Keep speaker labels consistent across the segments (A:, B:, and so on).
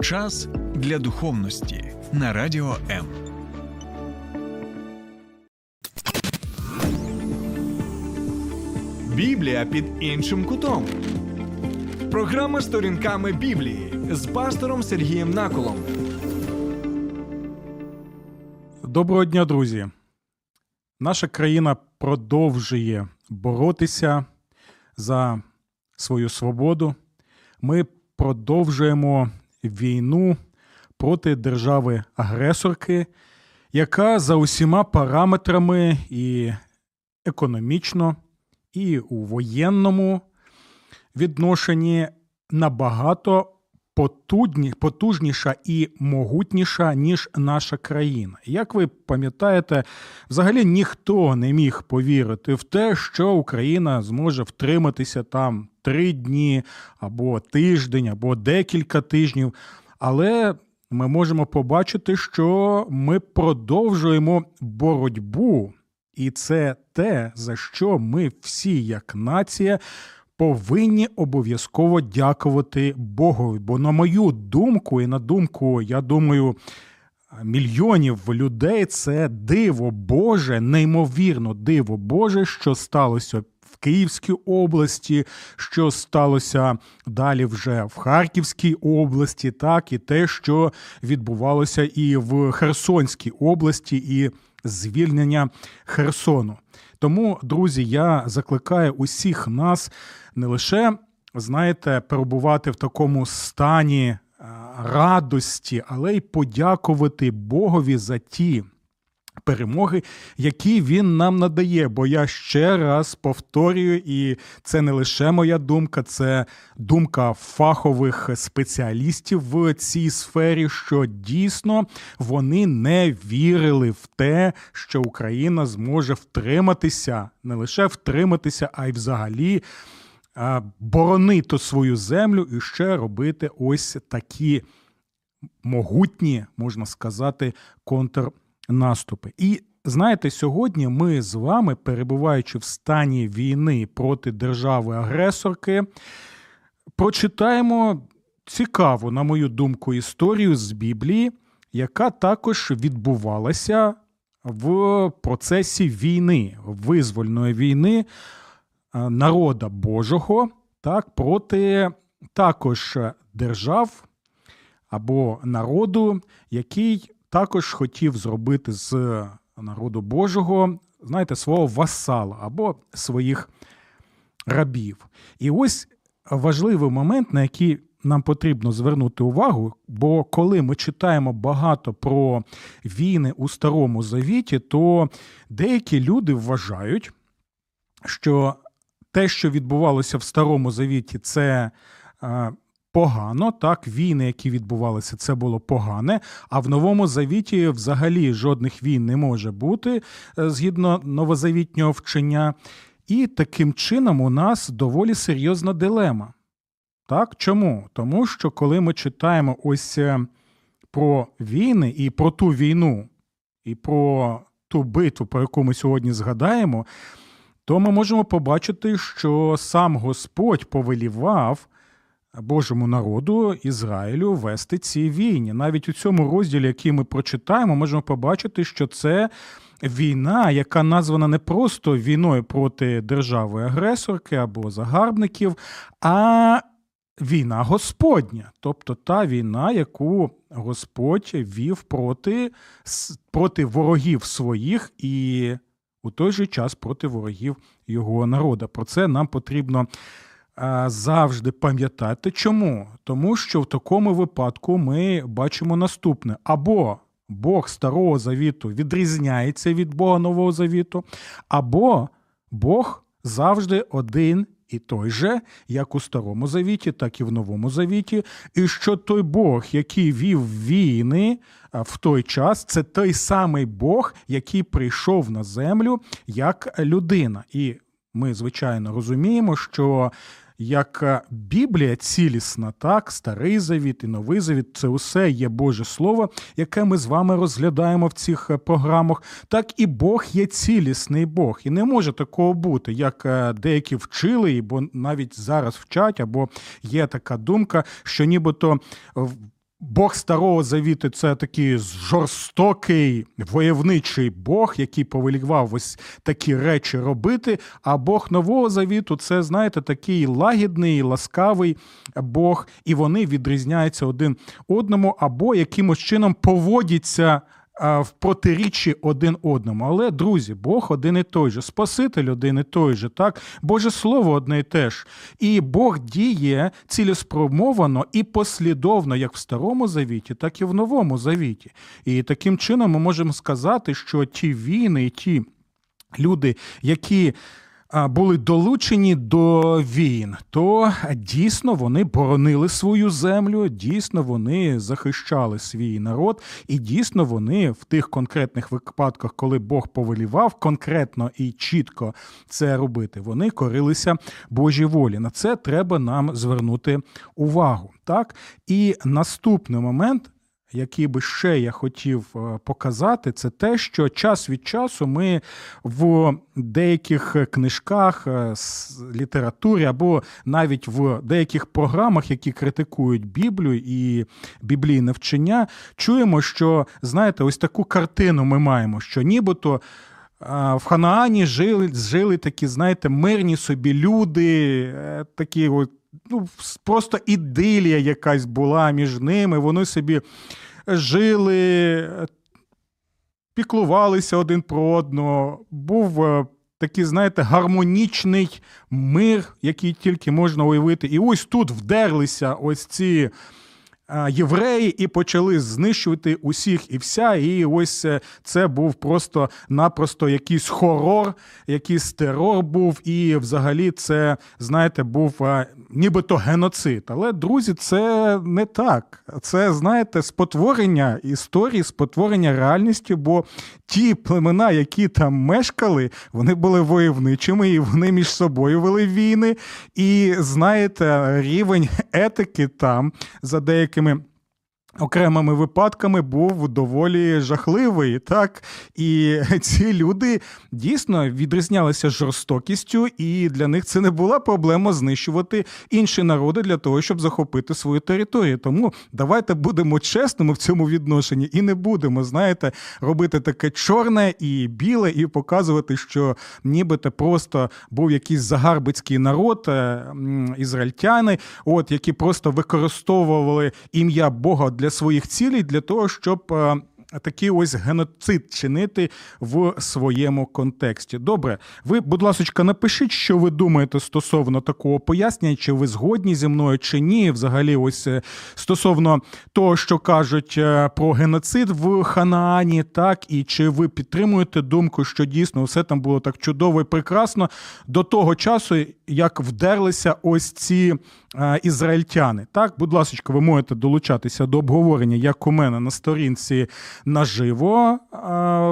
A: Час для духовності на радіо М.
B: Біблія під іншим кутом. Програма сторінками Біблії з пастором Сергієм Наколом.
C: Доброго дня, друзі. Наша країна продовжує боротися за свою свободу. Ми продовжуємо війну проти держави-агресорки, яка за усіма параметрами і економічно, і у воєнному відношенні набагато потудні, потужніша і могутніша, ніж наша країна. Як ви пам'ятаєте, взагалі ніхто не міг повірити в те, що Україна зможе втриматися там три дні або тиждень, або декілька тижнів. Але ми можемо побачити, що ми продовжуємо боротьбу, і це те, за що ми всі, як нація, повинні обов'язково дякувати Богові. Бо, на мою думку, і на думку, я думаю, мільйонів людей це диво Боже, неймовірно диво Боже, що сталося. В Київській області, що сталося далі вже в Харківській області, так і те, що відбувалося і в Херсонській області, і звільнення Херсону. Тому, друзі, я закликаю усіх нас не лише, знаєте, перебувати в такому стані е, радості, але й подякувати Богові за ті. Перемоги, які він нам надає, бо я ще раз повторюю, і це не лише моя думка, це думка фахових спеціалістів в цій сфері, що дійсно вони не вірили в те, що Україна зможе втриматися, не лише втриматися, а й взагалі боронити свою землю і ще робити ось такі могутні, можна сказати, контрнаступи. І знаєте, сьогодні ми з вами, перебуваючи в стані війни проти держави-агресорки, прочитаємо цікаву, на мою думку, історію з Біблії, яка також відбувалася в процесі війни, визвольної війни народа Божого так, проти також держав або народу, який також хотів зробити з народу Божого, знаєте, свого васала або своїх рабів. І ось важливий момент, на який нам потрібно звернути увагу, бо коли ми читаємо багато про війни у Старому Завіті, то деякі люди вважають, що те, що відбувалося в Старому Завіті, це е, погано. Так, війни, які відбувалися, це було погане. А в Новому Завіті взагалі жодних війн не може бути е, згідно новозавітнього вчення. І таким чином у нас доволі серйозна дилема. Так, чому? Тому що коли ми читаємо ось е, про війни і про ту війну, і про ту битву, про яку ми сьогодні згадаємо то ми можемо побачити, що сам Господь повелівав Божому народу Ізраїлю вести ці війни. Навіть у цьому розділі, який ми прочитаємо, можемо побачити, що це війна, яка названа не просто війною проти держави-агресорки або загарбників, а війна Господня, тобто та війна, яку Господь вів проти, проти ворогів своїх і у той же час проти ворогів його народу. Про це нам потрібно завжди пам'ятати. Чому? Тому що в такому випадку ми бачимо наступне: або Бог Старого Завіту відрізняється від Бога Нового Завіту, або Бог завжди один і той же, як у Старому Завіті, так і в Новому Завіті, і що той Бог, який вів війни в той час, це той самий Бог, який прийшов на землю як людина. І ми, звичайно, розуміємо, що як е, Біблія цілісна, так, старий завіт і новий завіт це усе є Боже Слово, яке ми з вами розглядаємо в цих е, програмах, так і Бог є цілісний Бог. І не може такого бути, як е, деякі вчили, бо навіть зараз вчать, або є така думка, що нібито Бог Старого Завіту це такий жорстокий войовничий Бог, який повелівав ось такі речі робити. А Бог Нового Завіту це, знаєте, такий лагідний, ласкавий Бог, і вони відрізняються один одному, або якимось чином поводяться в протиріччі один одному. Але, друзі, Бог один і той же, Спаситель один і той же, так? Боже Слово одне і те ж. І Бог діє цілеспромовано і послідовно, як в Старому Завіті, так і в Новому Завіті. І таким чином ми можемо сказати, що ті війни, ті люди, які були долучені до війн, то дійсно вони боронили свою землю, дійсно вони захищали свій народ, і дійсно вони в тих конкретних випадках, коли Бог повелівав конкретно і чітко це робити, вони корилися Божій волі. На це треба нам звернути увагу. Так і наступний момент який би ще я хотів е, показати, це те, що час від часу ми в деяких книжках, з літературі або навіть в деяких програмах, які критикують Біблію і біблійне вчення, чуємо, що знаєте, ось таку картину ми маємо, що нібито. В Ханаані жили жили такі, знаєте, мирні собі люди, е, такі от, ну, просто ідилія якась була між ними. Вони собі жили, піклувалися один про одного. Був е, такий, знаєте, гармонічний мир, який тільки можна уявити. І ось тут вдерлися ось ці. Е, євреї і почали знищувати усіх і вся. І ось е, це був просто-напросто якийсь хорор, якийсь терор був. І взагалі це, знаєте, був е, нібито геноцид. Але, друзі, це не так. Це, знаєте, спотворення історії, спотворення реальності, бо ті племена, які там мешкали, вони були войовничими і вони між собою вели війни. І знаєте, рівень етики там за деякими окремими випадками був доволі жахливий. Так і ці люди дійсно відрізнялися жорстокістю, і для них це не була проблема знищувати інші народи для того, щоб захопити свою територію. Тому давайте будемо чесними в цьому відношенні і не будемо, знаєте, робити таке чорне і біле, і показувати, що нібито просто був якийсь загарбицький народ, е, ізраїльтяни, от які просто використовували ім'я Бога для для своїх цілей, для того, щоб е, такий ось геноцид чинити в своєму контексті. Добре, ви, будь ласка, напишіть, що ви думаєте стосовно такого пояснення, чи ви згодні зі мною, чи ні. Взагалі, ось е, стосовно того, що кажуть е, про геноцид в Ханаані, так і чи ви підтримуєте думку, що дійсно все там було так чудово і прекрасно до того часу, як вдерлися ось ці ізраїльтяни. Так, будь ласка, ви можете долучатися до обговорення, як у мене на сторінці наживо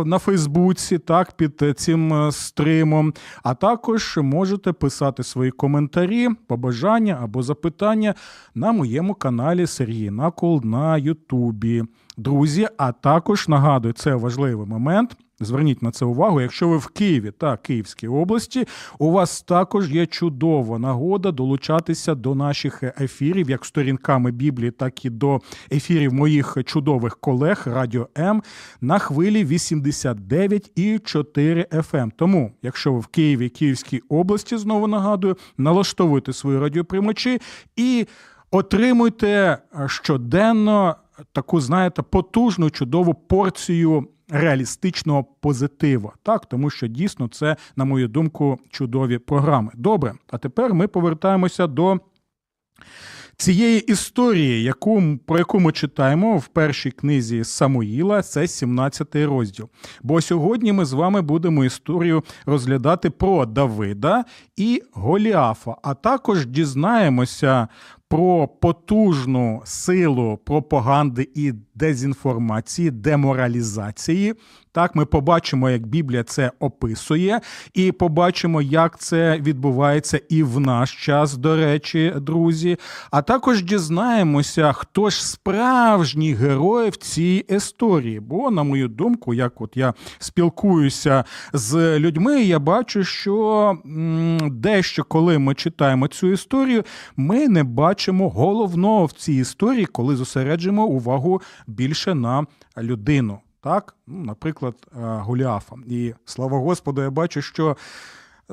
C: на Фейсбуці, так, під цим е, стримом. А також можете писати свої коментарі, побажання або запитання на моєму каналі Сергій Накол на Ютубі. Друзі, а також нагадую, це важливий момент. Зверніть на це увагу. Якщо ви в Києві та Київській області, у вас також є чудова нагода долучатися до наших ефірів, як сторінками Біблії, так і до ефірів моїх чудових колег Радіо М на хвилі 89,4 FM. Ем. Тому, якщо ви в Києві Київській області, знову нагадую, налаштовуйте свої радіоприймачі і отримуйте щоденно таку, знаєте, потужну чудову порцію реалістичного позитиву. Так, тому що дійсно це, на мою думку, чудові програми. Добре, а тепер ми повертаємося до. Цієї історії, яку, про яку ми читаємо в першій книзі Самуїла, це 17-й розділ. Бо сьогодні ми з вами будемо історію розглядати про Давида і Голіафа, а також дізнаємося про потужну силу пропаганди і дезінформації, деморалізації. Так, ми побачимо, як Біблія це описує, і побачимо, як це відбувається і в наш час, до речі, друзі. А також дізнаємося, хто ж справжній герой в цій історії. Бо, на мою думку, як от я спілкуюся з людьми, я бачу, що дещо, коли ми читаємо цю історію, ми не бачимо головного в цій історії, коли зосереджуємо увагу більше на людину. Так, ну, наприклад, е, Голіафа. І слава Господу, я бачу, що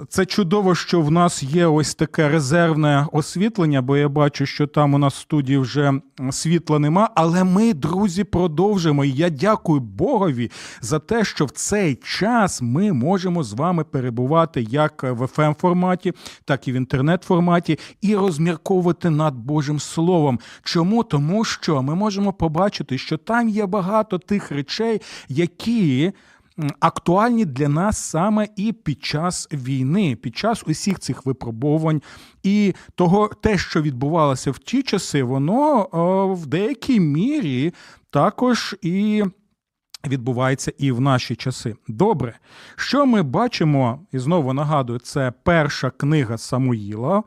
C: це чудово, що в нас є ось таке резервне освітлення, бо я бачу, що там у нас в студії вже світла нема. Але ми, друзі, продовжимо. І я дякую Богові за те, що в цей час ми можемо з вами перебувати як в fm форматі, так і в інтернет-форматі, і розмірковувати над Божим Словом. Чому? Тому що ми можемо побачити, що там є багато тих речей, які актуальні для нас саме і під час війни, під час усіх цих випробувань, і того, те, що відбувалося в ті часи, воно о, в деякій мірі також і. Відбувається і в наші часи. Добре, що ми бачимо, і знову нагадую, це перша книга Самуїла,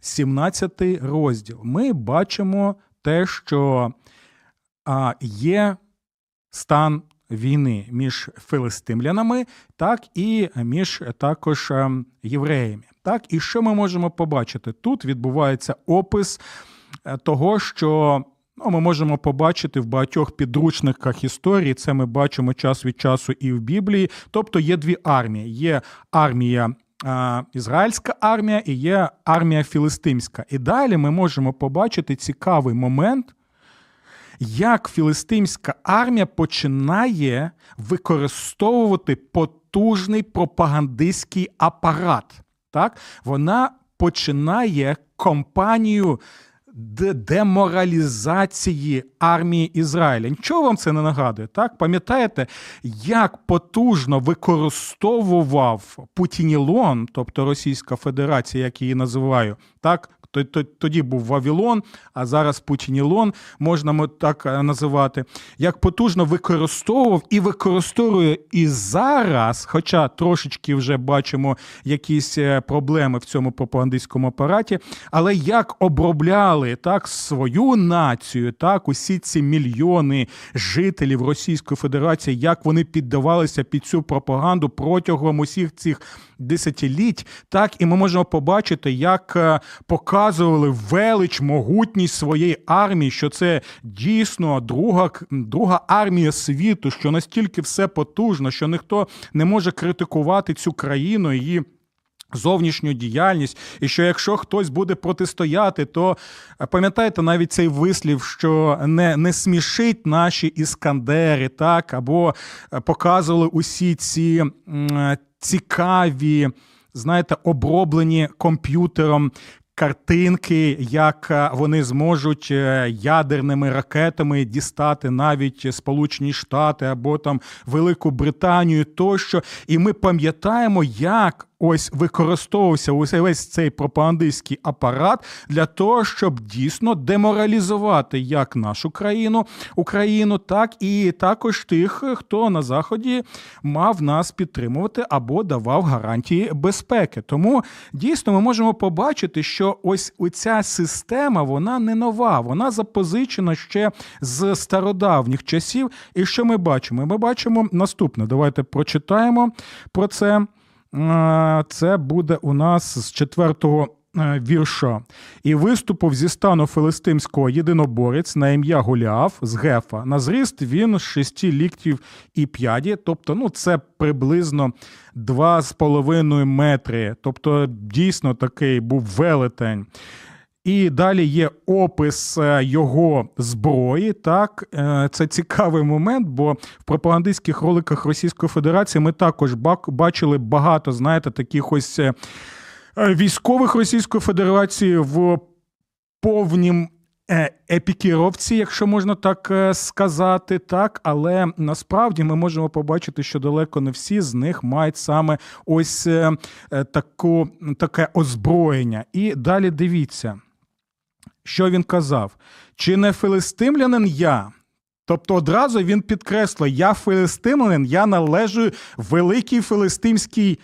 C: 17 розділ. Ми бачимо те, що є стан війни між филистимлянами, так і між також ем, євреями. Так, і що ми можемо побачити? Тут відбувається опис е, того, що ну, ми можемо побачити в багатьох підручниках історії. Це ми бачимо час від часу і в Біблії. Тобто є дві армії: є армія. Е, ізраїльська армія і є армія філистимська. І далі ми можемо побачити цікавий момент, як філистимська армія починає використовувати потужний пропагандистський апарат. Так? Вона починає кампанію деморалізації армії Ізраїля. Нічого вам це не нагадує, так? Пам'ятаєте, як потужно використовував Путінілон, тобто Російська Федерація, як її називаю, так? Тоді був Вавілон, а зараз Путінілон, можна так е, називати, як потужно використовував і використовує і зараз, хоча трошечки вже бачимо якісь е, проблеми в цьому пропагандистському апараті, але як обробляли так свою націю, так усі ці мільйони жителів Російської Федерації, як вони піддавалися під цю пропаганду протягом усіх цих десятиліть, так і ми можемо побачити, як е, показували велич, могутність своєї армії, що це дійсно друга, друга армія світу, що настільки все потужно, що ніхто не може критикувати цю країну її. Зовнішню діяльність, і що якщо хтось буде протистояти, то е, пам'ятаєте навіть цей вислів, що не не смішить наші іскандери, так або е, показували усі ці цікаві, знаєте, оброблені комп'ютером. Картинки, як е, вони зможуть е, ядерними ракетами дістати навіть Сполучені Штати або там Велику Британію, тощо, і ми пам'ятаємо, як ось використовувався весь цей пропагандистський апарат для того, щоб дійсно деморалізувати як нашу країну, Україну, так і також тих, хто на заході мав нас підтримувати або давав гарантії безпеки. Тому дійсно ми можемо побачити, що ось ця система вона не нова, вона запозичена ще з стародавніх часів. І що ми бачимо? Ми бачимо наступне. Давайте прочитаємо про це. Це буде у нас з четвертого е, вірша. І виступив зі стану филистимського єдиноборець на ім'я Голіаф з Гефа. На зріст він з шести ліктів і п'яді, тобто, ну, це приблизно два з половиною метри. Тобто, дійсно такий був велетень. І далі є опис е, його зброї. Так, е, це цікавий момент, бо в пропагандистських роликах Російської Федерації ми також бачили багато, знаєте, таких ось е, військових Російської Федерації в повнім. Епікіровці, якщо можна так сказати, так, але насправді ми можемо побачити, що далеко не всі з них мають саме ось таку, таке озброєння. І далі дивіться. Що він казав? Чи не филистимлянин я? Тобто одразу він підкреслює, я филистимлянин, я належу великій филистимській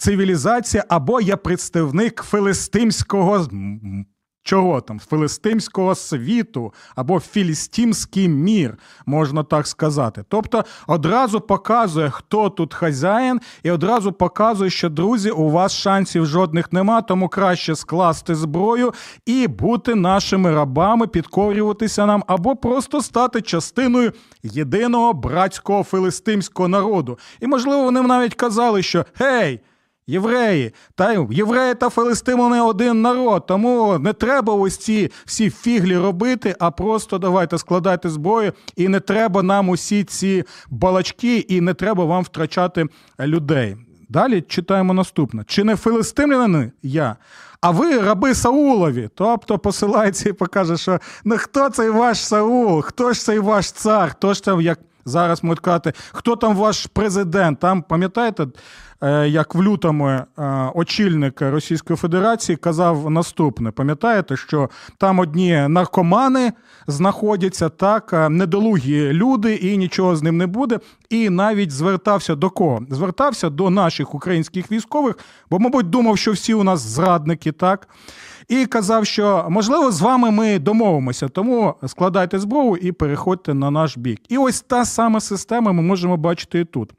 C: цивілізації, або я представник филистимського чого там, филистимського світу, або філістимський мір, можна так сказати. Тобто одразу показує, хто тут хазяїн, і одразу показує, що друзі, у вас шансів жодних нема, тому краще скласти зброю і бути нашими рабами, підкорюватися нам, або просто стати частиною єдиного братського филистимського народу. І можливо, вони навіть казали, що гей. Євреї, та євреї та филистимляни один народ, тому не треба ось ці всі фіглі робити, а просто давайте складайте зброю, і не треба нам усі ці балачки, і не треба вам втрачати людей. Далі читаємо наступне: чи не филистимляни я? А ви раби Саулові, тобто посилається і покаже, що ну хто цей ваш Саул, хто ж цей ваш цар, хто ж там, як зараз можуть казати, хто там ваш президент? Там пам'ятаєте, як в лютому е, очільник Російської Федерації казав наступне: пам'ятаєте, що там одні наркомани знаходяться так, е, недолугі люди, і нічого з ним не буде. І навіть звертався до кого? Звертався до наших українських військових, бо, мабуть, думав, що всі у нас зрадники, так. І казав, що можливо з вами ми домовимося, тому складайте зброю і переходьте на наш бік. І ось та сама система ми можемо бачити і тут.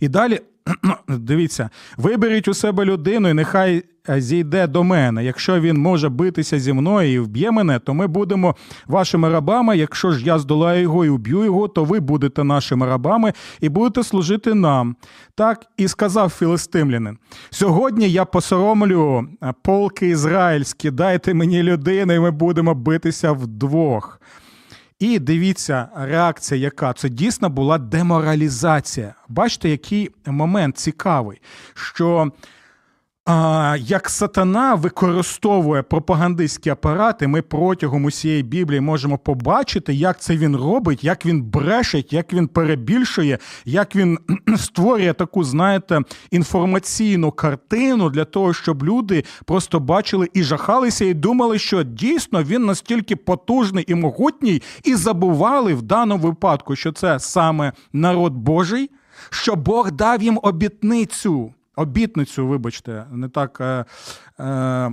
C: І далі. Дивіться, виберіть у себе людину, і нехай е, зійде до мене. Якщо він може битися зі мною і вб'є мене, то ми будемо вашими рабами. Якщо ж я здолаю його і вб'ю його, то ви будете нашими рабами і будете служити нам. Так і сказав філистимлянин. Сьогодні я посоромлю е, полки ізраїльські, дайте мені людину, і ми будемо битися вдвох. І дивіться, реакція, яка це дійсно була деморалізація. Бачите, який момент цікавий, що а, як сатана використовує пропагандистські апарати, ми протягом усієї Біблії можемо побачити, як це він робить, як він брешить, як він перебільшує, як він створює таку, знаєте, інформаційну картину для того, щоб люди просто бачили і жахалися, і думали, що дійсно він настільки потужний і могутній, і забували в даному випадку, що це саме народ Божий, що Бог дав їм обітницю обітницю, вибачте, не так. Е, е,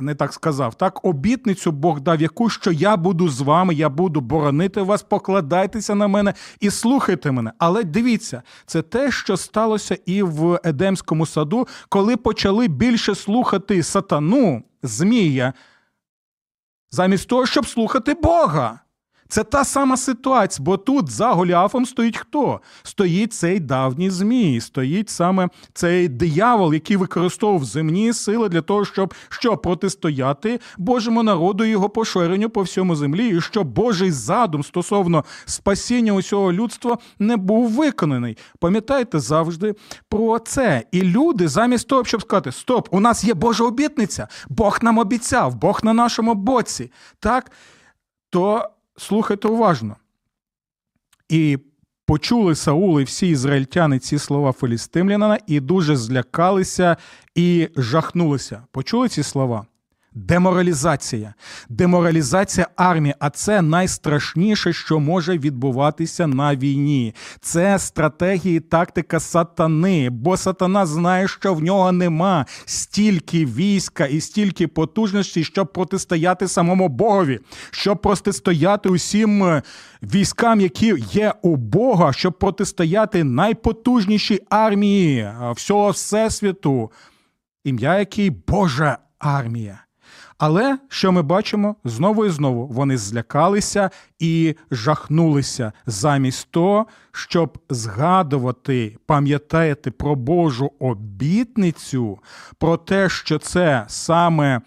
C: не так сказав, так обітницю Бог дав, яку що я буду з вами, я буду боронити вас, покладайтеся на мене і слухайте мене. Але дивіться, це те, що сталося і в Едемському саду, коли почали більше слухати сатану, Змія, замість того, щоб слухати Бога. Це та сама ситуація, бо тут за Голіафом стоїть хто? Стоїть цей давній змій, стоїть саме цей диявол, який використовував земні сили для того, щоб що протистояти Божому народу і його поширенню по всьому землі, і щоб Божий задум стосовно спасіння усього людства не був виконаний. Пам'ятайте завжди про це. І люди, замість того, щоб сказати, стоп, у нас є Божа обітниця, Бог нам обіцяв, Бог на нашому боці. Так, то слухайте уважно. І почули Саул і всі ізраїльтяни ці слова Филістимлянина і дуже злякалися і жахнулися. Почули ці слова? Деморалізація, деморалізація армії, а це найстрашніше, що може відбуватися на війні. Це стратегії, тактика сатани, бо сатана знає, що в нього нема стільки війська і стільки потужності, щоб протистояти самому Богові, щоб протистояти усім е, військам, які є у Бога, щоб протистояти найпотужнішій армії е, всього всесвіту, ім'я який Божа армія. Але що ми бачимо знову і знову вони злякалися і жахнулися замість того, щоб згадувати, пам'ятати про Божу обітницю, про те, що це саме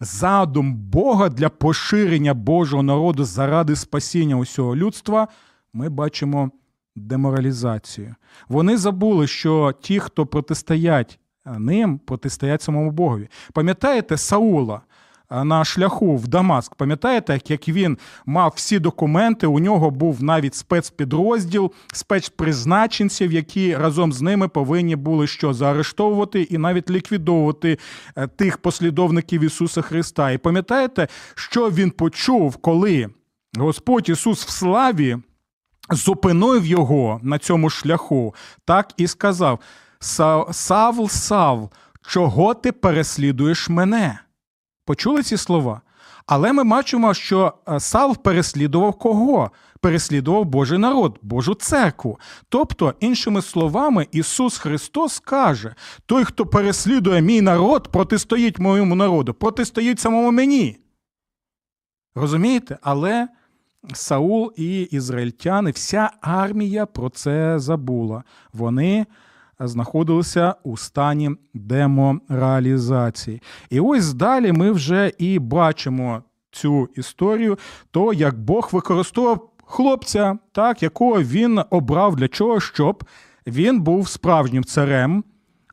C: задум Бога для поширення Божого народу заради спасіння усього людства. Ми бачимо деморалізацію. Вони забули, що ті, хто протистоять ним, протистоять самому Богові. Пам'ятаєте Саула? На шляху в Дамаск. Пам'ятаєте, як він мав всі документи? У нього був навіть спецпідрозділ, спецпризначенців, які разом з ними повинні були що заарештовувати і навіть ліквідовувати е, тих послідовників Ісуса Христа. І пам'ятаєте, що він почув, коли Господь Ісус в славі зупинив його на цьому шляху, так і сказав: «Са- Савл, Савл, чого ти переслідуєш мене? Почули ці слова? Але ми бачимо, що е, Савл переслідував кого? Переслідував Божий народ, Божу церкву. Тобто, іншими словами, Ісус Христос каже: той, хто переслідує мій народ, протистоїть моєму народу, протистоїть самому мені. Розумієте? Але Саул і ізраїльтяни, вся армія про це забула. Вони знаходилися у стані деморалізації. І ось далі ми вже і бачимо цю історію, то як Бог використовував хлопця, так, якого він обрав для чого, щоб він був справжнім царем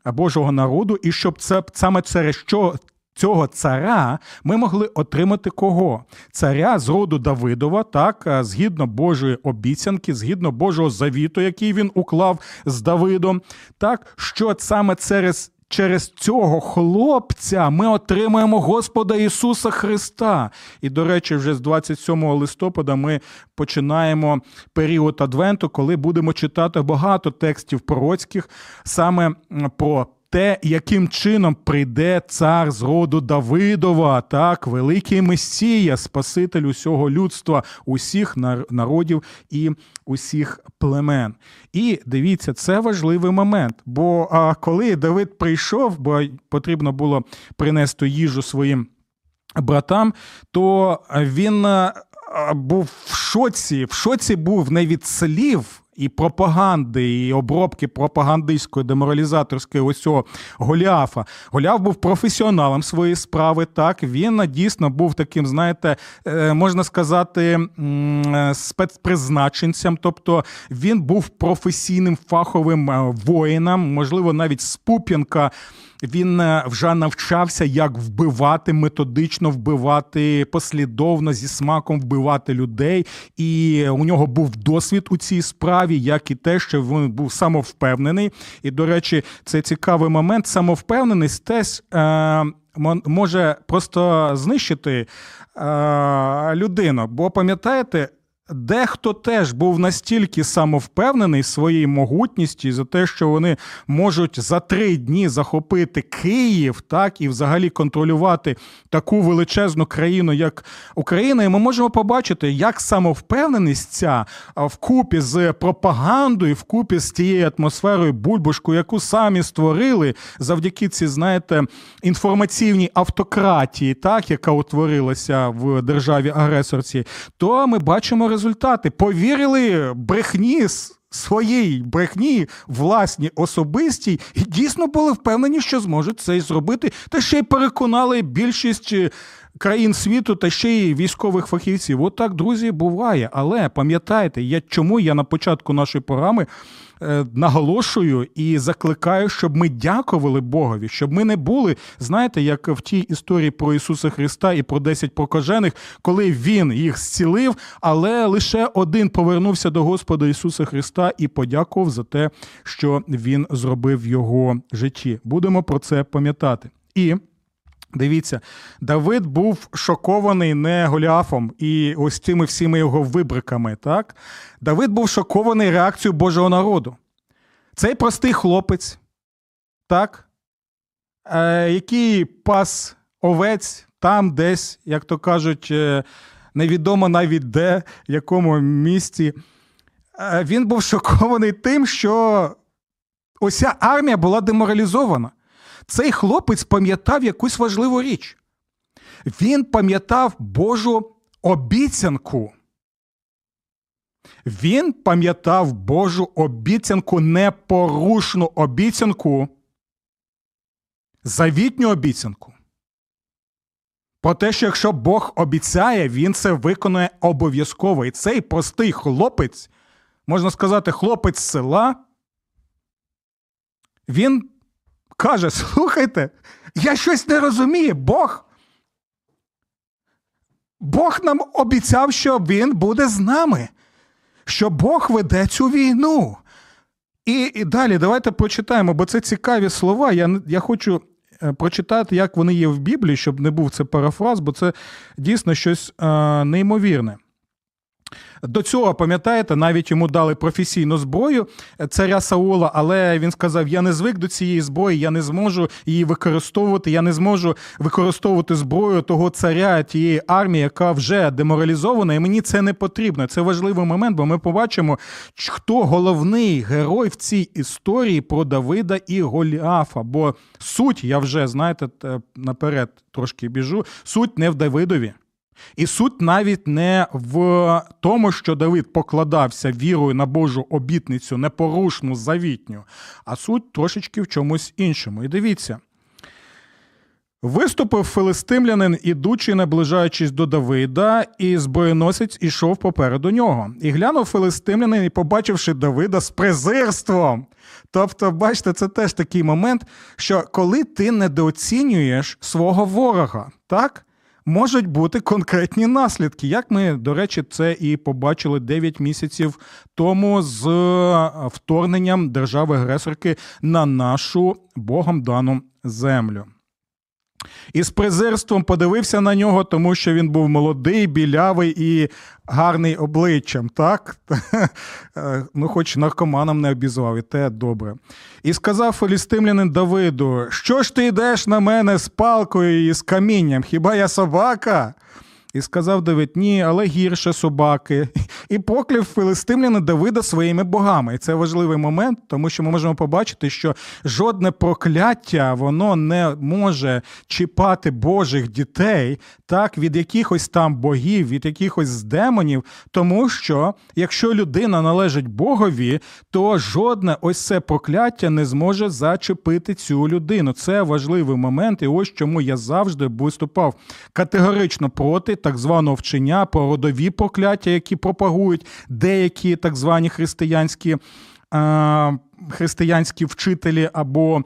C: Божого народу, і щоб це саме через що цього царя ми могли отримати кого? Царя з роду Давидова, так, згідно Божої обіцянки, згідно Божого завіту, який він уклав з Давидом, так, що саме через. Через цього хлопця ми отримаємо Господа Ісуса Христа. І, до речі, вже з 27 листопада ми починаємо період Адвенту, коли будемо читати багато текстів пророцьких саме про те, яким чином прийде цар з роду Давидова, так, великий Месія, Спаситель усього людства, усіх народів і усіх племен. І дивіться, це важливий момент. Бо а, коли Давид прийшов, бо потрібно було принести їжу своїм братам, то він був в шоці. В шоці був не від слів. І пропаганди, і обробки пропагандистської, деморалізаторської ось цього Голіафа. Голіаф був професіоналом своєї справи. Так він дійсно був таким, знаєте, е, можна сказати, е, спецпризначенцем. Тобто він був професійним фаховим е, воїном, можливо, навіть з він е, вже навчався, як вбивати, методично вбивати, послідовно зі смаком вбивати людей. І у нього був досвід у цій справі, як і те, що він був самовпевнений. І, до речі, це цікавий момент. Самовпевненість теж. Е, Може просто знищити е, людину. Бо пам'ятаєте, Дехто теж був настільки самовпевнений своїй могутності за те, що вони можуть за три дні захопити Київ, так і взагалі контролювати таку величезну країну, як Україна. І ми можемо побачити, як самовпевненість ця вкупі з пропагандою, вкупі з тією атмосферою бульбашку, яку самі створили завдяки ці, знаєте, інформаційній автократії, так яка утворилася в державі агресорці, то ми бачимо результати. Повірили брехні своїй брехні, власній особистій, і дійсно були впевнені, що зможуть це і зробити, та ще й переконали більшість. е, Країн світу та ще й військових фахівців. От друзі, буває. Але пам'ятайте, я чому я на початку нашої програми наголошую і закликаю, щоб ми дякували Богові, щоб ми не були, знаєте, як в тій історії про Ісуса Христа і про 10 прокажених, коли Він їх зцілив, але лише один повернувся до Господа Ісуса Христа і подякував за те, що Він зробив в його житті. Будемо про це пам'ятати. І Дивіться, Давид був шокований не Голіафом і ось цими всіми його вибриками. Так? Давид був шокований реакцією Божого народу. Цей простий хлопець, так, е, який пас овець там, десь, як то кажуть, е, невідомо навіть де, в якому місці. Е, він був шокований тим, що уся армія була деморалізована. Цей хлопець пам'ятав якусь важливу річ. Він пам'ятав Божу обіцянку. Він пам'ятав Божу обіцянку, непорушну обіцянку, завітню обіцянку. Про те, що якщо Бог обіцяє, він це виконує обов'язково. І цей простий хлопець, можна сказати, хлопець села, він каже: слухайте, я щось не розумію. Бог. Бог нам обіцяв, що Він буде з нами, що Бог веде цю війну. І, і далі давайте прочитаємо, бо це цікаві слова. Я, я хочу е, прочитати, як вони є в Біблії, щоб не був це парафраз, бо це дійсно щось е, неймовірне. До цього, пам'ятаєте, навіть йому дали професійну зброю е, царя Саула, але він сказав: Я не звик до цієї зброї, я не зможу її використовувати, я не зможу використовувати зброю того царя, тієї армії, яка вже деморалізована, і мені це не потрібно. Це важливий момент, бо ми побачимо, хто головний герой в цій історії про Давида і Голіафа. Бо суть, я вже знаєте, наперед трошки біжу, суть не в Давидові. І суть навіть не в тому, що Давид покладався вірою на Божу обітницю, непорушну, завітню, а суть трошечки в чомусь іншому. І дивіться. Виступив филистимлянин, ідучи, наближаючись до Давида, і зброєносець ішов попереду нього. І глянув филистимлянин, і побачивши Давида з презирством. Тобто, бачите, це теж такий момент, що коли ти недооцінюєш свого ворога, так? Можуть бути конкретні наслідки, як ми, до речі, це і побачили 9 місяців тому з е, вторгненням держави-агресорки на нашу Богом дану землю. І з презирством подивився на нього, тому що він був молодий, білявий і гарний обличчям, так? Е, ну, хоч наркоманом не обізвав, і те добре. І сказав філістимлянин Давиду: Що ж ти йдеш на мене з палкою і з камінням? Хіба я собака? І сказав Давид, ні, але гірше собаки. І покляв филистимляна Давида своїми богами. І це важливий момент, тому що ми можемо побачити, що жодне прокляття воно не може чіпати Божих дітей так від якихось там богів, від якихось демонів. Тому що якщо людина належить Богові, то жодне ось це прокляття не зможе зачепити цю людину. Це важливий момент, і ось чому я завжди виступав категорично проти так званого вчення про родові прокляття, які пропагують деякі так звані християнські, е, християнські вчителі або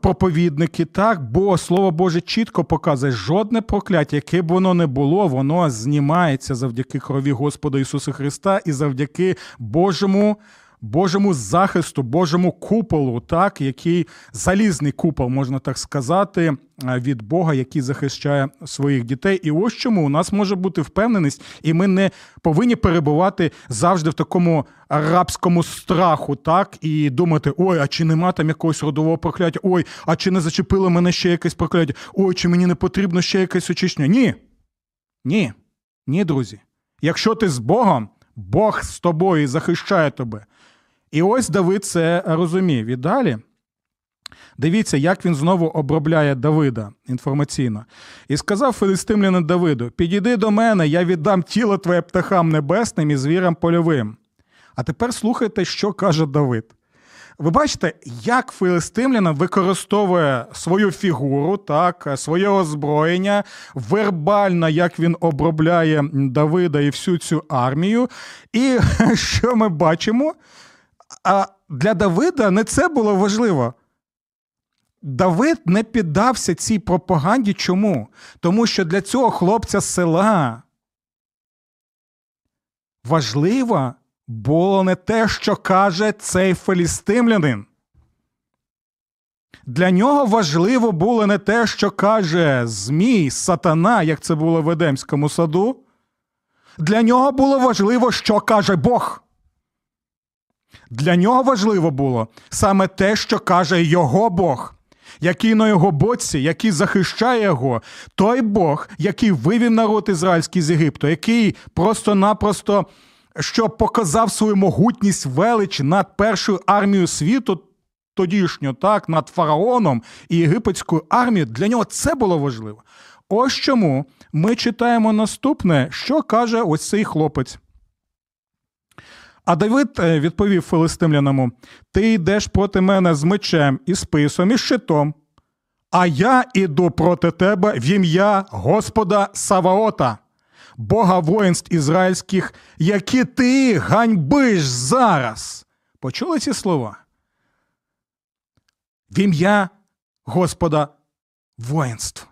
C: проповідники, так, бо слово Боже чітко показує, жодне прокляття, яке б воно не було, воно знімається завдяки крові Господа Ісуса Христа і завдяки Божому. Божому захисту, Божому куполу, так, який залізний купол, можна так сказати, від Бога, який захищає своїх дітей. І ось чому у нас може бути впевненість, і ми не повинні перебувати завжди в такому рабському страху, так, і думати: ой, а чи нема там якогось родового прокляття? Ой, а чи не зачепило мене ще якесь прокляття? Ой, чи мені не потрібно ще якесь очищення? Ні. Ні. Ні, друзі. Якщо ти з Богом, Бог з тобою і захищає тебе. І ось Давид це розумів. І далі. Дивіться, як він знову обробляє Давида інформаційно. І сказав филистимлянин Давиду: Підійди до мене, я віддам тіло твоє птахам небесним і звірам польовим. А тепер слухайте, що каже Давид. Ви бачите, як филистимлянин використовує свою фігуру, так, своє озброєння, вербально, як він обробляє Давида і всю цю армію. І що ми бачимо? А для Давида не це було важливо. Давид не піддався цій пропаганді. Чому? Тому що для цього хлопця села важливо було не те, що каже цей филістимлянин. Для нього важливо було не те, що каже Змій, сатана, як це було в Едемському саду. Для нього було важливо, що каже Бог. Для нього важливо було саме те, що каже його Бог, який на його боці, який захищає його, той Бог, який вивів народ ізраїльський з Єгипту, який просто-напросто що показав свою могутність велич над першою армією світу, тодішньо, так, над фараоном і єгипетською армією. Для нього це було важливо. Ось чому ми читаємо наступне, що каже ось цей хлопець. А Давид е, відповів филистимляному: Ти йдеш проти мене з мечем і списом, і щитом, а я іду проти тебе в ім'я Господа Саваота, Бога воїнств ізраїльських, які ти ганьбиш зараз. Почули ці слова? В ім'я Господа воїнств,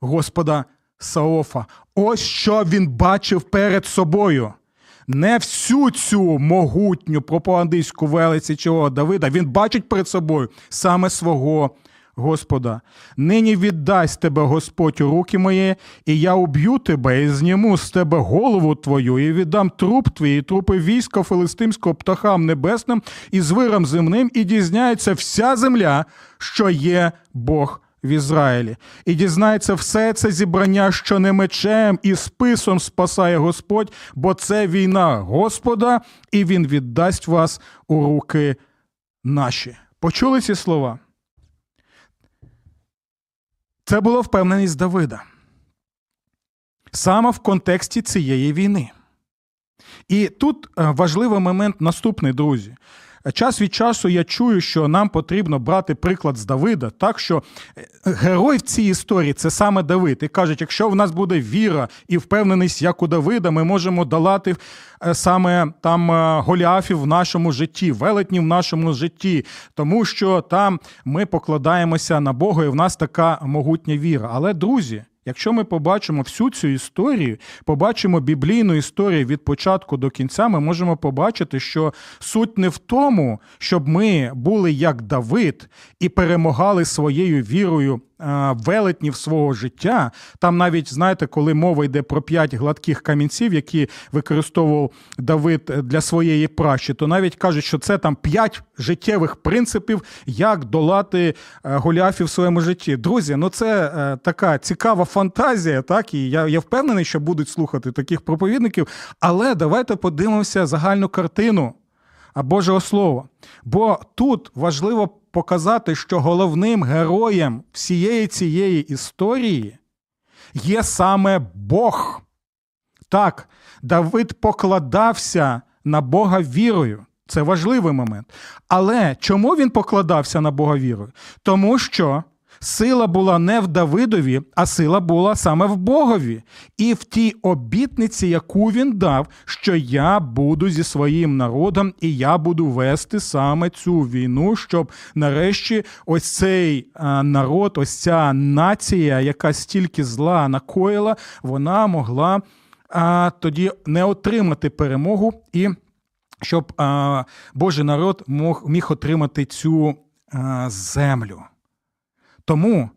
C: Господа Саофа. Ось що він бачив перед собою не всю цю могутню пропагандистську велиці чого Давида, він бачить перед собою саме свого Господа. Нині віддасть тебе Господь у руки мої, і я уб'ю тебе, і зніму з тебе голову твою, і віддам труп твій, і трупи війська филистимського птахам небесним і звирам земним, і дізнається вся земля, що є Бог в Ізраїлі. І дізнається все це зібрання, що не мечем і списом спасає Господь, бо це війна Господа, і Він віддасть вас у руки наші. Почули ці слова? Це була впевненість Давида. Саме в контексті цієї війни. І тут е, важливий момент наступний, друзі. Час від часу я чую, що нам потрібно брати приклад з Давида, так що е, герой в цій історії це саме Давид. І кажуть, якщо в нас буде віра і впевненість, як у Давида, ми можемо долати е, саме там е, голіафів в нашому житті, велетнів в нашому житті, тому що там ми покладаємося на Бога, і в нас така могутня віра. Але друзі. Якщо ми побачимо всю цю історію, побачимо біблійну історію від початку до кінця, ми можемо побачити, що суть не в тому, щоб ми були як Давид і перемагали своєю вірою велетнів свого життя. Там навіть знаєте, коли мова йде про п'ять гладких камінців, які використовував Давид для своєї пращі, то навіть кажуть, що це там п'ять життєвих принципів, як долати голіафів в своєму житті. Друзі, ну це е, така цікава фантазія, так і я, я впевнений, що будуть слухати таких проповідників. Але давайте подивимося загальну картину. Божого Слова. Бо тут важливо показати, що головним героєм всієї цієї історії є саме Бог. Так, Давид покладався на Бога вірою. Це важливий момент. Але чому він покладався на Бога вірою? Тому що Сила була не в Давидові, а сила була саме в Богові. І в тій обітниці, яку він дав, що я буду зі своїм народом, і я буду вести саме цю війну, щоб нарешті ось цей народ, ось ця нація, яка стільки зла накоїла, вона могла а, тоді не отримати перемогу і. Щоб а, Божий народ мог міг отримати цю а, землю. Тому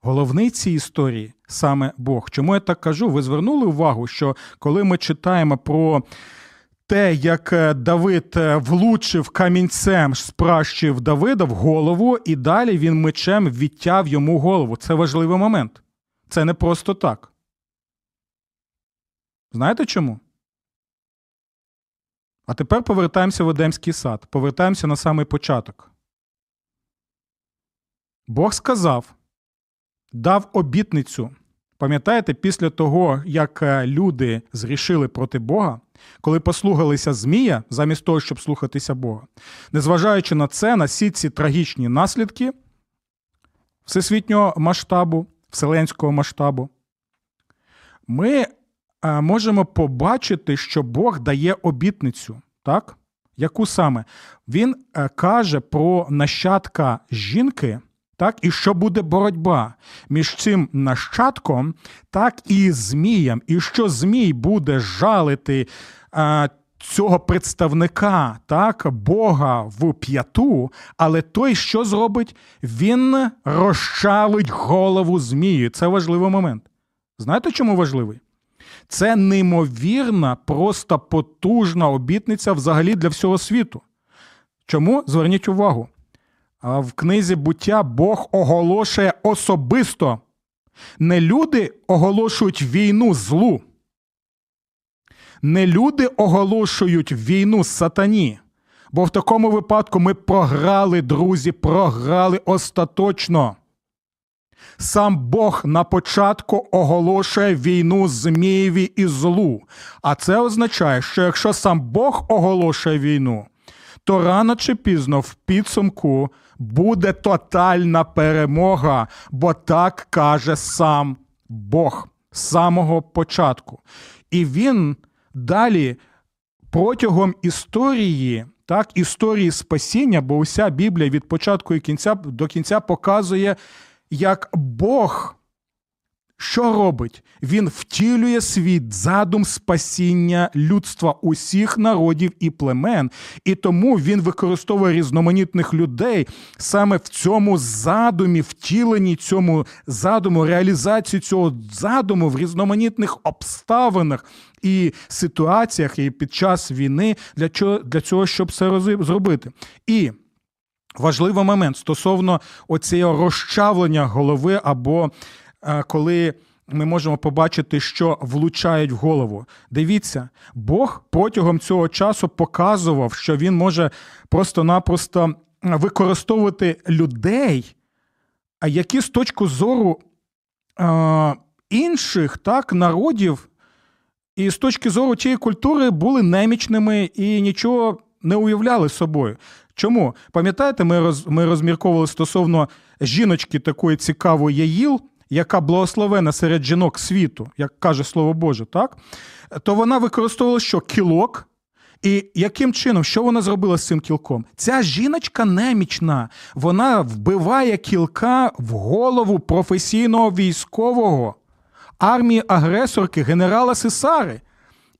C: головний цій історії саме Бог. Чому я так кажу? Ви звернули увагу, що коли ми читаємо про те, як е, Давид е, влучив камінцем спращив Давида в голову, і далі він мечем відтяв йому голову. Це важливий момент. Це не просто так. Знаєте чому? А тепер повертаємося в Едемський сад, повертаємося на самий початок. Бог сказав, дав обітницю. Пам'ятаєте, після того, як е, люди зрішили проти Бога, коли послухалися Змія, замість того, щоб слухатися Бога, незважаючи на це, на всі ці трагічні наслідки всесвітнього масштабу, вселенського масштабу, ми е, можемо побачити, що Бог дає обітницю. так? Яку саме? Він е, каже про нащадка жінки. Так, і що буде боротьба між цим нащадком, так і Змієм, і що Змій буде жалити а, цього представника, так, Бога в п'яту, але той, що зробить, він розчавить голову Змію. Це важливий момент. Знаєте, чому важливий? Це неймовірна, просто потужна обітниця взагалі для всього світу. Чому? Зверніть увагу в книзі буття Бог оголошує особисто. Не люди оголошують війну злу. Не люди оголошують війну сатані. Бо в такому випадку ми програли, друзі, програли остаточно. Сам Бог на початку оголошує війну Змієві і злу. А це означає, що якщо сам Бог оголошує війну, то рано чи пізно в підсумку буде тотальна перемога, бо так каже сам Бог з самого початку. І він далі протягом історії, так, історії спасіння, бо уся Біблія від початку і кінця до кінця показує, як Бог що робить? Він втілює свій задум спасіння людства усіх народів і племен, і тому він використовує різноманітних людей саме в цьому задумі, втіленні цьому задуму, реалізації цього задуму в різноманітних обставинах і ситуаціях, і під час війни для чого для цього, щоб це зробити. І важливий момент стосовно оцього розчавлення голови, або коли ми можемо побачити, що влучають в голову. Дивіться, Бог протягом цього часу показував, що він може просто-напросто використовувати людей, які з точки зору е, інших так, народів і з точки зору тієї культури були немічними і нічого не уявляли собою. Чому? Пам'ятаєте, ми роз, ми розмірковували стосовно жіночки такої цікавої Яїл, яка благословена серед жінок світу, як каже Слово Боже, так? То вона використовувала що? Кілок. І яким чином, що вона зробила з цим кілком? Ця жіночка немічна, вона вбиває кілка в голову професійного військового армії агресорки генерала Сесари.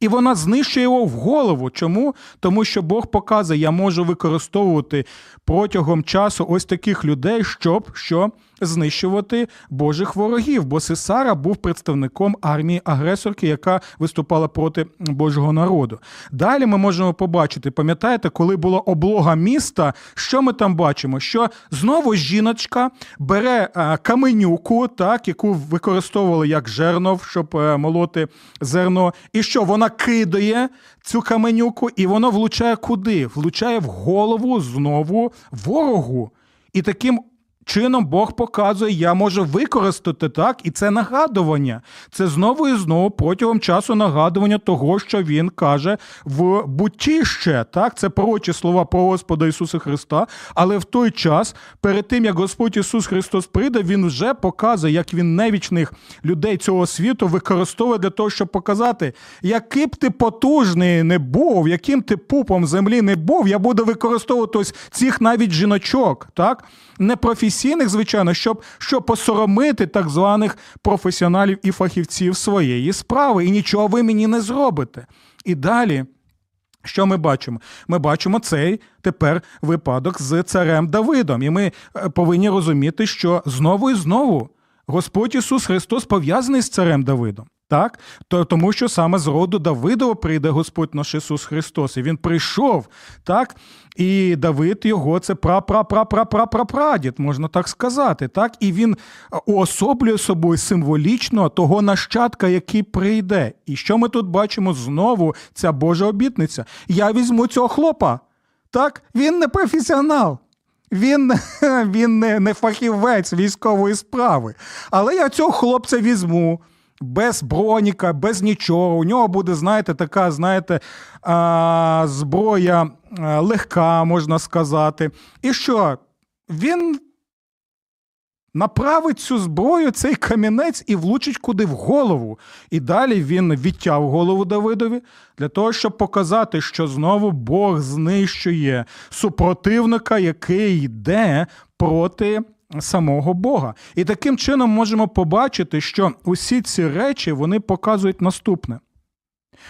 C: І вона знищує його в голову. Чому? Тому що Бог показує, я можу використовувати протягом часу ось таких людей, щоб що знищувати Божих ворогів. Бо Сесара був представником армії агресорки, яка виступала проти Божого народу. Далі ми можемо побачити, пам'ятаєте, коли була облога міста, що ми там бачимо? Що знову жіночка бере е, каменюку, так, яку використовували як жернов, щоб е, молоти зерно, і що вона кидає цю каменюку, і воно влучає куди? Влучає в голову знову ворогу. І таким чином Бог показує, я можу використати так, і це нагадування. Це знову і знову протягом часу нагадування того, що він каже в бутті ще. Так, це пророчі слова про Господа Ісуса Христа. Але в той час, перед тим як Господь Ісус Христос прийде, Він вже показує, як він невічних людей цього світу використовує для того, щоб показати, який б ти потужний не був, яким ти пупом землі не був, я буду використовувати ось цих навіть жіночок, так непрофесійних, звичайно, щоб, щоб посоромити так званих професіоналів і фахівців своєї справи. І нічого ви мені не зробите. І далі. Що ми бачимо? Ми бачимо цей тепер випадок з царем Давидом. І ми е, повинні розуміти, що знову і знову Господь Ісус Христос пов'язаний з царем Давидом. Так, то тому, що саме з роду Давидова прийде Господь наш Ісус Христос, і Він прийшов, так, і Давид його це пра-пра-пра-пра-пра-прадід, можна так сказати. так, І він уособлює собою символічно того нащадка, який прийде. І що ми тут бачимо знову? Ця Божа обітниця. Я візьму цього хлопа. Так, він не професіонал. Він він не, не фахівець військової справи. Але я цього хлопця візьму без броніка, без нічого. У нього буде, знаєте, така, знаєте, зброя легка, можна сказати. І що? Він направить цю зброю, цей камінець і влучить куди в голову. І далі він відтяв голову Давидові для того, щоб показати, що знову Бог знищує супротивника, який йде проти самого Бога. І таким чином можемо побачити, що усі ці речі вони показують наступне.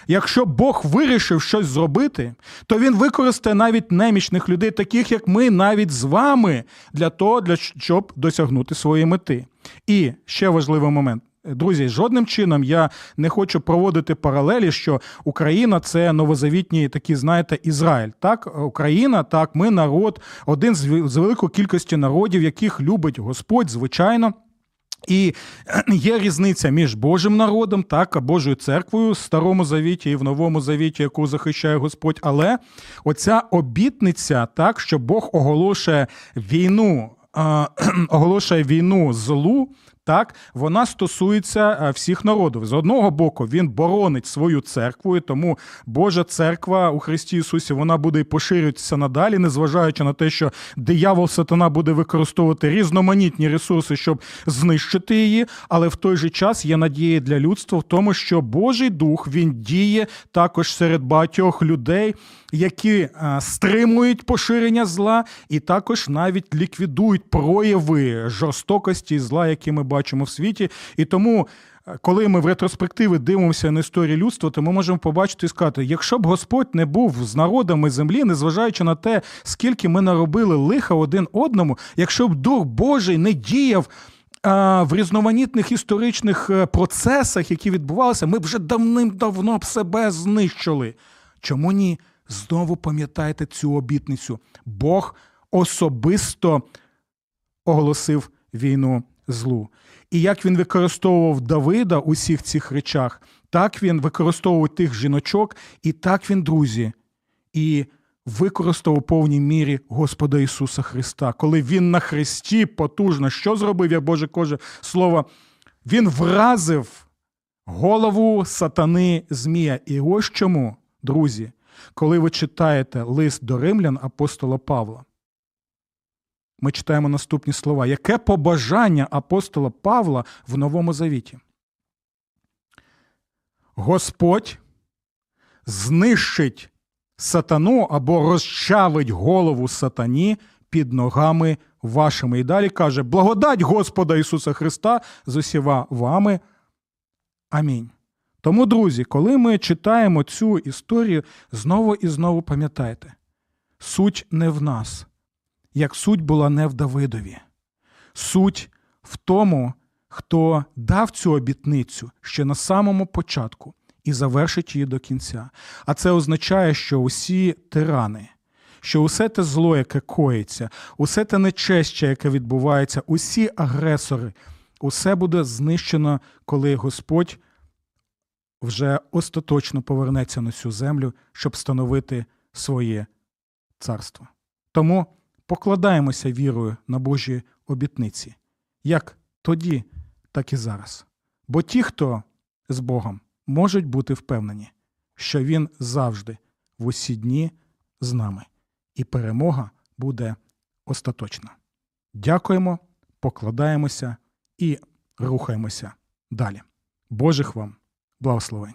C: Якщо Бог вирішив щось зробити, то він використає навіть немічних людей, таких як ми, навіть з вами, для того, щоб досягнути своєї мети. І ще важливий момент. Друзі, жодним чином я не хочу проводити паралелі, що Україна це новозавітній такий, знаєте, Ізраїль. Так, Україна, так, ми народ, один з великої кількості народів, яких любить Господь, звичайно. І є різниця між Божим народом, так, Божою церквою в Старому Завіті і в Новому Завіті, яку захищає Господь. Але оця обітниця, так, що Бог оголошує війну, е, оголошує війну злу. Так, вона стосується всіх народів. З одного боку, він боронить свою церкву, і тому Божа церква у Христі Ісусі вона буде і поширюватися надалі, незважаючи на те, що диявол сатана буде використовувати різноманітні ресурси, щоб знищити її. Але в той же час є надія для людства в тому, що Божий дух він діє також серед багатьох людей, які стримують поширення зла, і також навіть ліквідують прояви жорстокості зла, які ми бачимо бачимо в світі. І тому, е, коли ми в ретроспективи дивимося на історію людства, то ми можемо побачити і сказати: якщо б Господь не був з народами землі, незважаючи на те, скільки ми наробили лиха один одному, якщо б Дух Божий не діяв. В різноманітних історичних е, процесах, які відбувалися, ми вже давним-давно б себе знищили. Чому ні? Знову пам'ятайте цю обітницю. Бог особисто оголосив війну злу. І як він використовував Давида у всіх цих речах, так він використовував тих жіночок, і так він, друзі, і використав у повній мірі Господа Ісуса Христа. Коли Він на хресті потужно, що зробив, як Боже каже слово, Він вразив голову сатани Змія. І ось чому, друзі, коли ви читаєте лист до римлян апостола Павла, ми читаємо наступні слова. Яке побажання апостола Павла в Новому Завіті? Господь знищить сатану або розчавить голову сатані під ногами вашими. І далі каже: благодать Господа Ісуса Христа з усіма вами. Амінь. Тому, друзі, коли ми читаємо цю історію, знову і знову пам'ятайте, суть не в нас, як суть була не в Давидові. Суть в тому, хто дав цю обітницю ще на самому початку і завершить її до кінця. А це означає, що усі тирани, що усе те зло, яке коїться, усе те нечестя, яке відбувається, усі агресори, усе буде знищено, коли Господь вже остаточно повернеться на цю землю, щоб встановити своє царство. Тому покладаємося вірою на Божі обітниці, як тоді, так і зараз. Бо ті, хто з Богом, можуть бути впевнені, що Він завжди в усі дні з нами, і перемога буде остаточна. Дякуємо, покладаємося і рухаємося далі. Божих вам благословень!